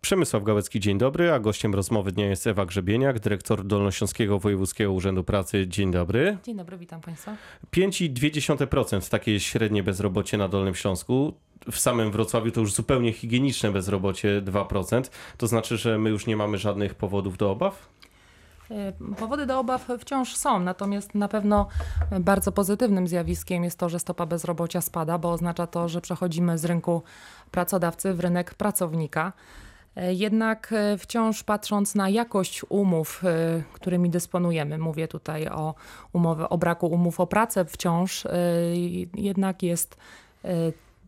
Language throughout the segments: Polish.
Przemysław Gałecki, dzień dobry, a gościem rozmowy dnia jest Ewa Grzebieniak, dyrektor Dolnośląskiego Wojewódzkiego Urzędu Pracy. Dzień dobry. Dzień dobry, witam Państwa. 5,2% takie jest średnie bezrobocie na Dolnym Śląsku. W samym Wrocławiu to już zupełnie higieniczne bezrobocie 2%. To znaczy, że my już nie mamy żadnych powodów do obaw? Y, powody do obaw wciąż są, natomiast na pewno bardzo pozytywnym zjawiskiem jest to, że stopa bezrobocia spada, bo oznacza to, że przechodzimy z rynku pracodawcy w rynek pracownika. Y, jednak y, wciąż patrząc na jakość umów, którymi dysponujemy, mówię tutaj o, umowy, o braku umów o pracę, wciąż jednak jest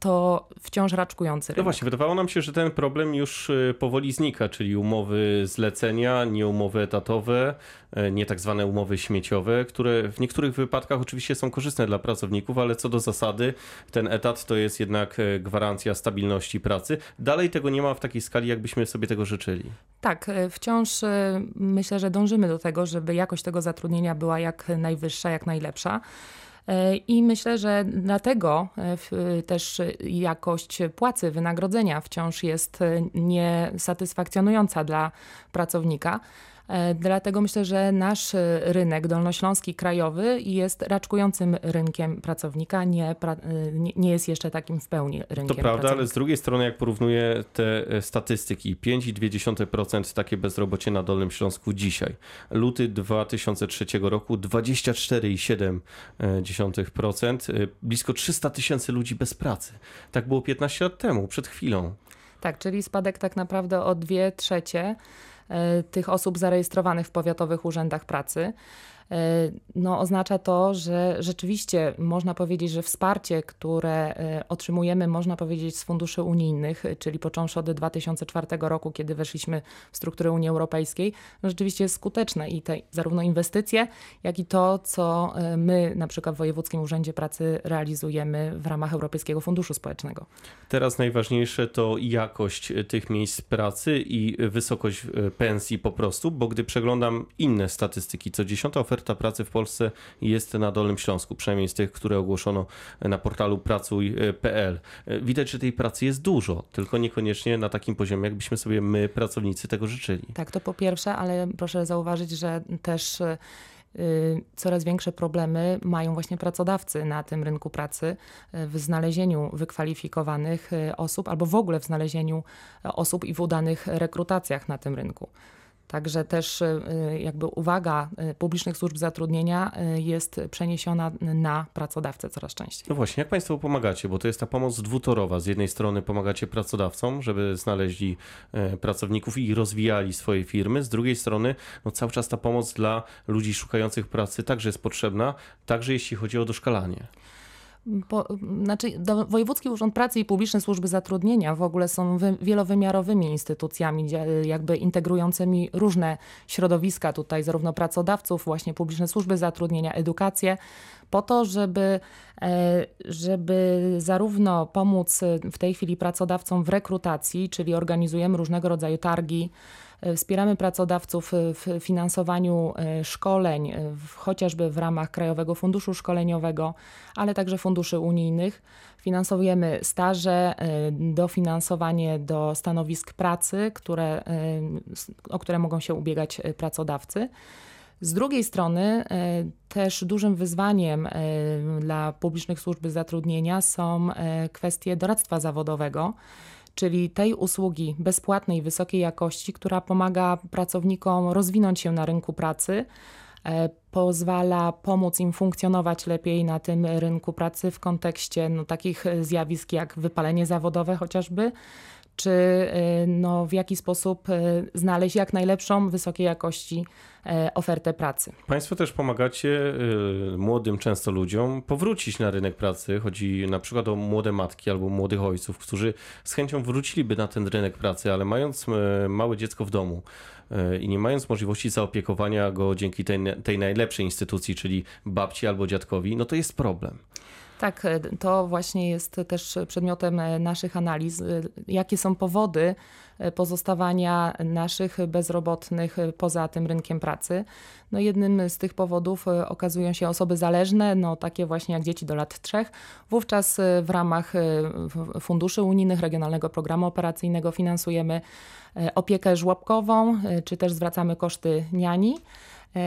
to wciąż raczkujący rynek. No właśnie, wydawało nam się, że ten problem już y, powoli znika, czyli umowy zlecenia, nie umowy etatowe, y, nie tak zwane umowy śmieciowe, które w niektórych wypadkach oczywiście są korzystne dla pracowników, ale co do zasady ten etat to jest jednak y, gwarancja stabilności pracy. Dalej tego nie ma w takiej skali, jakbyśmy sobie tego życzyli. Tak, wciąż myślę, że dążymy do tego, żeby jakość tego zatrudnienia była jak najwyższa, jak najlepsza. E, I myślę, że dlatego e, też jakość płacy, wynagrodzenia wciąż jest e, niesatysfakcjonująca dla pracownika. E, dlatego myślę, że nasz rynek dolnośląski krajowy jest raczkującym rynkiem pracownika, nie, nie jest jeszcze takim w pełni rynkiem To prawda, pracownika. ale z drugiej strony jak porównuję te e, statystyki, 5,2% takie bezrobocie na Dolnym Śląsku dzisiaj. Luty 2003 roku 24,7%, e, blisko 300 tysięcy ludzi bez pracy. Tak było 15 lat temu, przed chwilą. Tak, czyli spadek tak naprawdę o 2 trzecie. E, tych osób zarejestrowanych w powiatowych urzędach pracy. E, no, oznacza to, że rzeczywiście można powiedzieć, że wsparcie, które e, otrzymujemy, można powiedzieć z funduszy unijnych, czyli począwszy od 2004 roku, kiedy weszliśmy w strukturę Unii Europejskiej, no rzeczywiście jest skuteczne i te zarówno inwestycje, jak i to, co e, my na przykład w Wojewódzkim Urzędzie Pracy realizujemy w ramach Europejskiego Funduszu Społecznego. Teraz najważniejsze to jakość tych miejsc pracy i wysokość pensji po prostu, bo gdy przeglądam inne statystyki, co dziesiąta oferta oferta pracy w Polsce jest na Dolnym Śląsku, przynajmniej z tych, które ogłoszono na portalu pracuj.pl. Widać, że tej pracy jest dużo, tylko niekoniecznie na takim poziomie, jakbyśmy sobie my, pracownicy, tego życzyli. Tak, to po pierwsze, ale proszę zauważyć, że też y, coraz większe problemy mają właśnie pracodawcy na tym rynku pracy w znalezieniu wykwalifikowanych y, osób albo w ogóle w znalezieniu osób i w udanych rekrutacjach na tym rynku. Także też y, jakby uwaga y, publicznych służb zatrudnienia y, jest przeniesiona na pracodawcę coraz częściej. No właśnie, jak Państwo pomagacie? Bo to jest ta pomoc dwutorowa. Z jednej strony pomagacie pracodawcom, żeby znaleźli pracowników i rozwijali swoje firmy. Z drugiej strony no cały czas ta pomoc dla ludzi szukających pracy także jest potrzebna, także jeśli chodzi o doszkalanie. Po, znaczy, do, Wojewódzki Urząd Pracy i Publiczne Służby Zatrudnienia w ogóle są wy, wielowymiarowymi instytucjami, jakby integrującymi różne środowiska tutaj, zarówno pracodawców, właśnie publiczne służby zatrudnienia, edukację, po to, żeby, e, żeby zarówno pomóc w tej chwili pracodawcom w rekrutacji, czyli organizujemy różnego rodzaju targi, wspieramy pracodawców e, w finansowaniu e, szkoleń, chociażby w ramach Krajowego Funduszu Szkoleniowego, ale także funduszy unijnych. Finansujemy staże, dofinansowanie do stanowisk pracy, które, o które mogą się ubiegać pracodawcy. Z drugiej strony też dużym wyzwaniem dla publicznych służb zatrudnienia są kwestie doradztwa zawodowego czyli tej usługi bezpłatnej, wysokiej jakości, która pomaga pracownikom rozwinąć się na rynku pracy, e, pozwala pomóc im funkcjonować lepiej na tym rynku pracy w kontekście no, takich zjawisk jak wypalenie zawodowe chociażby, czy y, no, w jaki sposób y, znaleźć jak najlepszą, wysokiej jakości e, ofertę pracy. Państwo też pomagacie y, młodym często ludziom powrócić na rynek pracy. Chodzi na przykład o młode matki albo młodych ojców, którzy z chęcią wróciliby na ten rynek pracy, ale mając małe dziecko w domu i nie mając możliwości zaopiekowania go dzięki tej, tej najlepszej instytucji, czyli babci albo dziadkowi, no to jest problem. Tak, e, to właśnie jest też przedmiotem e, naszych analiz. E, jakie są powody pozostawania naszych bezrobotnych poza tym rynkiem pracy? No jednym z tych powodów okazują się osoby zależne, no takie właśnie jak dzieci do lat trzech. Wówczas w ramach funduszy unijnych, Regionalnego Programu Operacyjnego finansujemy opiekę żłobkową, czy też zwracamy koszty niani. E,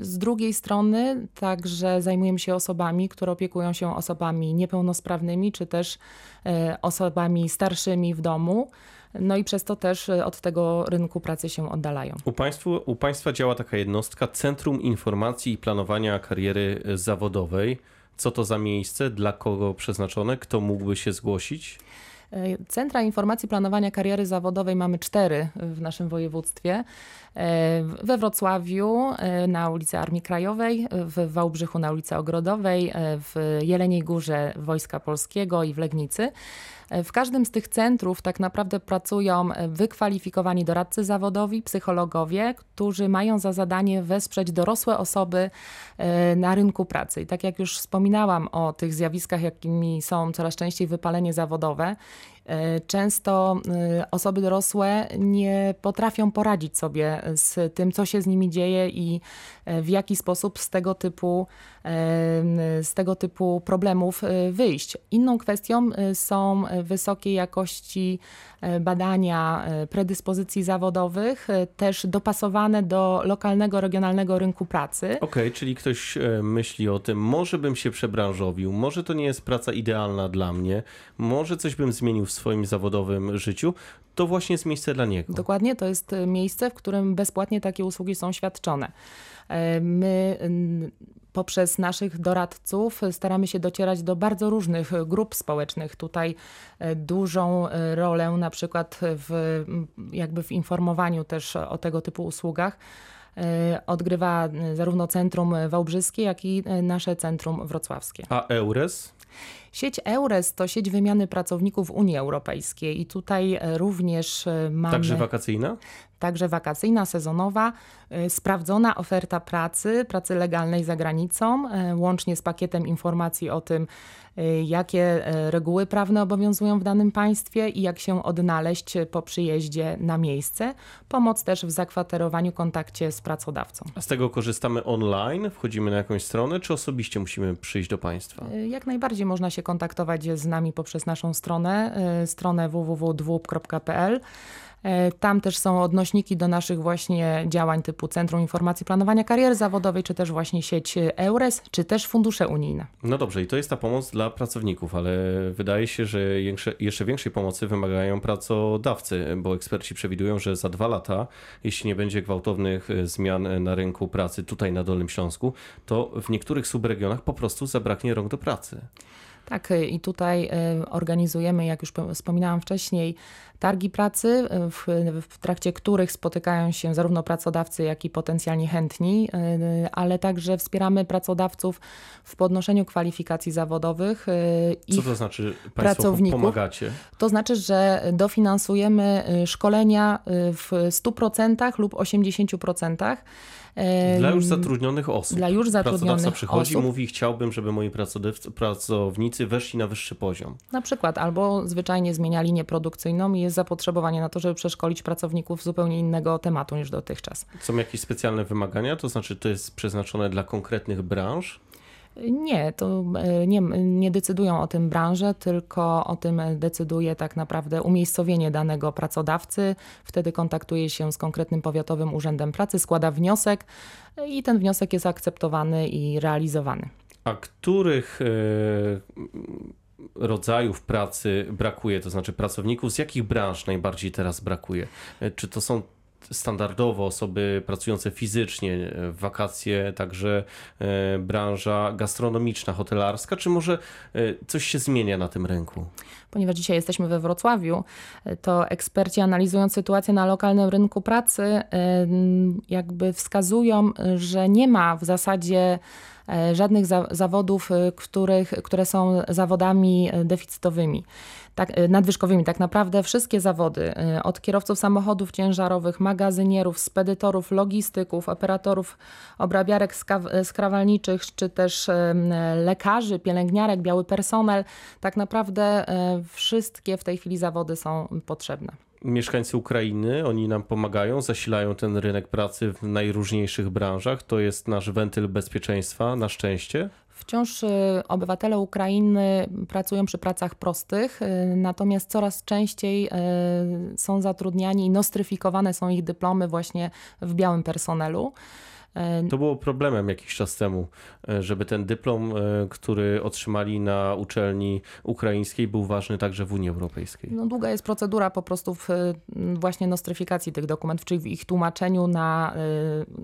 z drugiej strony także zajmujemy się osobami, które opiekują się osobami niepełnosprawnymi, czy też e, osobami starszymi w domu. No i przez to też e, od tego rynku pracy się oddalają. U, państwu, u Państwa działa taka jednostka Centrum Informacji i Planowania Kariery Zawodowej. Co to za miejsce? Dla kogo przeznaczone? Kto mógłby się zgłosić? Centra Informacji Planowania Kariery Zawodowej mamy cztery w naszym województwie. E, we Wrocławiu e, na ulicy Armii Krajowej, w Wałbrzychu na ulicy Ogrodowej, e, w Jeleniej Górze Wojska Polskiego i w Legnicy. W każdym z tych centrów tak naprawdę pracują wykwalifikowani doradcy zawodowi, psychologowie, którzy mają za zadanie wesprzeć dorosłe osoby na rynku pracy. I tak jak już wspominałam o tych zjawiskach, jakimi są coraz częściej wypalenie zawodowe, często osoby dorosłe nie potrafią poradzić sobie z tym, co się z nimi dzieje i e, w jaki sposób z tego typu, e, z tego typu problemów e, wyjść. Inną kwestią są wysokiej jakości badania predyspozycji zawodowych, też dopasowane do lokalnego, regionalnego rynku pracy. Okej, okay, czyli ktoś myśli o tym, może bym się przebranżowił, może to nie jest praca idealna dla mnie, może coś bym zmienił w swoim zawodowym życiu, to właśnie jest miejsce dla niego. Dokładnie, to jest miejsce, w którym bezpłatnie takie usługi są świadczone. E, my poprzez naszych doradców staramy się docierać do bardzo różnych grup społecznych. Tutaj e, dużą e, rolę na przykład w, jakby w informowaniu też o tego typu usługach odgrywa zarówno Centrum Wałbrzyskie, jak i nasze Centrum Wrocławskie. A EURES? Sieć EURES to sieć wymiany pracowników Unii Europejskiej i tutaj również mamy... Także wakacyjna? Także wakacyjna, sezonowa, y, sprawdzona oferta pracy, pracy legalnej za granicą, łącznie z pakietem informacji o tym, jakie reguły prawne obowiązują w danym państwie i jak się odnaleźć po przyjeździe na miejsce. Pomoc też w zakwaterowaniu, kontakcie z pracodawcą. A z tego korzystamy online? Wchodzimy na jakąś stronę, czy osobiście musimy przyjść do państwa? Jak najbardziej można się kontaktować z nami poprzez naszą stronę, stronę www.dwup.pl. E, tam też są odnośniki do naszych właśnie działań typu Centrum Informacji Planowania Kariery Zawodowej, czy też właśnie sieć EURES, czy też fundusze unijne. No dobrze, i to jest ta pomoc dla pracowników, ale wydaje się, że jeszcze większej pomocy wymagają pracodawcy, bo eksperci przewidują, że za dwa lata, jeśli nie będzie gwałtownych e, zmian na rynku pracy tutaj na Dolnym Śląsku, to w niektórych subregionach po prostu zabraknie rąk do pracy. Tak, y, i tutaj y, organizujemy, jak już wspominałam wcześniej, targi pracy, y, w, w, trakcie których spotykają się zarówno pracodawcy, jak i potencjalnie chętni, ale także wspieramy pracodawców w podnoszeniu kwalifikacji zawodowych. Co to znaczy Państwo pomagacie? To znaczy, że dofinansujemy szkolenia w 100% lub 80%. Dla już zatrudnionych osób. Dla już zatrudnionych Pracodawca przychodzi osób. mówi, chciałbym, żeby moi pracownicy weszli na wyższy poziom. Na przykład, albo zwyczajnie zmienia linię produkcyjną i jest zapotrzebowanie na to, żeby przeszkolić pracowników zupełnie innego tematu niż dotychczas. Są jakieś specjalne wymagania? To znaczy, to jest przeznaczone dla konkretnych branż? Nie, to e, nie, nie decydują o tym branże, tylko o tym decyduje tak naprawdę umiejscowienie danego pracodawcy. Wtedy kontaktuje się z konkretnym powiatowym urzędem pracy, składa wniosek e, i ten wniosek jest akceptowany i realizowany. A których e, rodzajów pracy brakuje, to znaczy pracowników, z jakich branż najbardziej teraz brakuje? Czy to są standardowo osoby pracujące fizycznie w wakacje, także e, branża gastronomiczna, hotelarska, czy może e, coś się zmienia na tym rynku? ponieważ dzisiaj jesteśmy we Wrocławiu, to eksperci analizując sytuację na lokalnym rynku pracy, jakby wskazują, że nie ma w zasadzie e, żadnych za zawodów, y, których, które są zawodami e, deficytowymi tak, nadwyżkowymi. Tak naprawdę wszystkie zawody, od kierowców samochodów ciężarowych, magazynierów, spedytorów, logistyków, operatorów obrabiarek skrawalniczych, czy też lekarzy, pielęgniarek, biały personel, tak naprawdę wszystkie w tej chwili zawody są potrzebne mieszkańcy Ukrainy, oni nam pomagają, zasilają ten rynek pracy w najróżniejszych branżach. To jest nasz wentyl bezpieczeństwa, na szczęście. Wciąż y, obywatele Ukrainy pracują przy pracach prostych, y, natomiast coraz częściej y, są zatrudniani i nostryfikowane są ich dyplomy właśnie w białym personelu. To było problemem jakiś czas temu, e, żeby ten dyplom, e, który otrzymali na uczelni ukraińskiej, był ważny także w Unii Europejskiej. No, długa jest procedura po prostu w właśnie nostryfikacji tych dokumentów, czyli w ich tłumaczeniu na, e,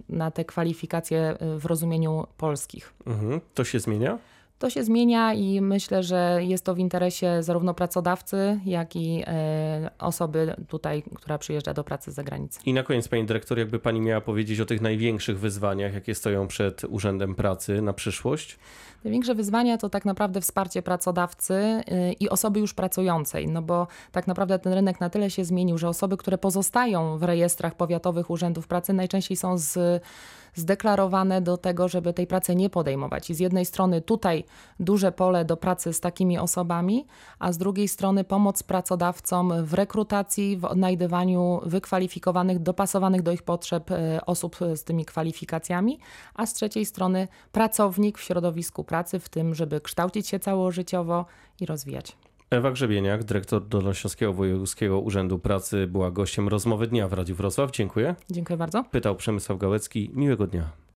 na te kwalifikacje w rozumieniu polskich. Mhm. To się zmienia? To się zmienia i myślę, że jest to w interesie zarówno pracodawcy, jak i e, osoby tutaj, która przyjeżdża do pracy z zagranicy. I na koniec, pani dyrektor, jakby pani miała powiedzieć o tych największych wyzwaniach, jakie stoją przed Urzędem Pracy na przyszłość? Największe wyzwania to tak naprawdę wsparcie pracodawcy y, i osoby już pracującej, no bo tak naprawdę ten rynek na tyle się zmienił, że osoby, które pozostają w rejestrach powiatowych urzędów pracy najczęściej są z zdeklarowane do tego, żeby tej pracy nie podejmować. I z jednej strony tutaj duże pole do pracy z takimi osobami, a z drugiej strony pomoc pracodawcom w rekrutacji, w odnajdywaniu wykwalifikowanych, dopasowanych do ich potrzeb y, osób z tymi kwalifikacjami, a z trzeciej strony pracownik w środowisku pracy, w tym, żeby kształcić się całożyciowo i rozwijać. Ewa Grzebieniak, dyrektor Dolnośląskiego Wojewódzkiego Urzędu Pracy, była gościem rozmowy dnia w Radiu Wrocław. Dziękuję. Dziękuję bardzo. Pytał Przemysław Gałecki. Miłego dnia.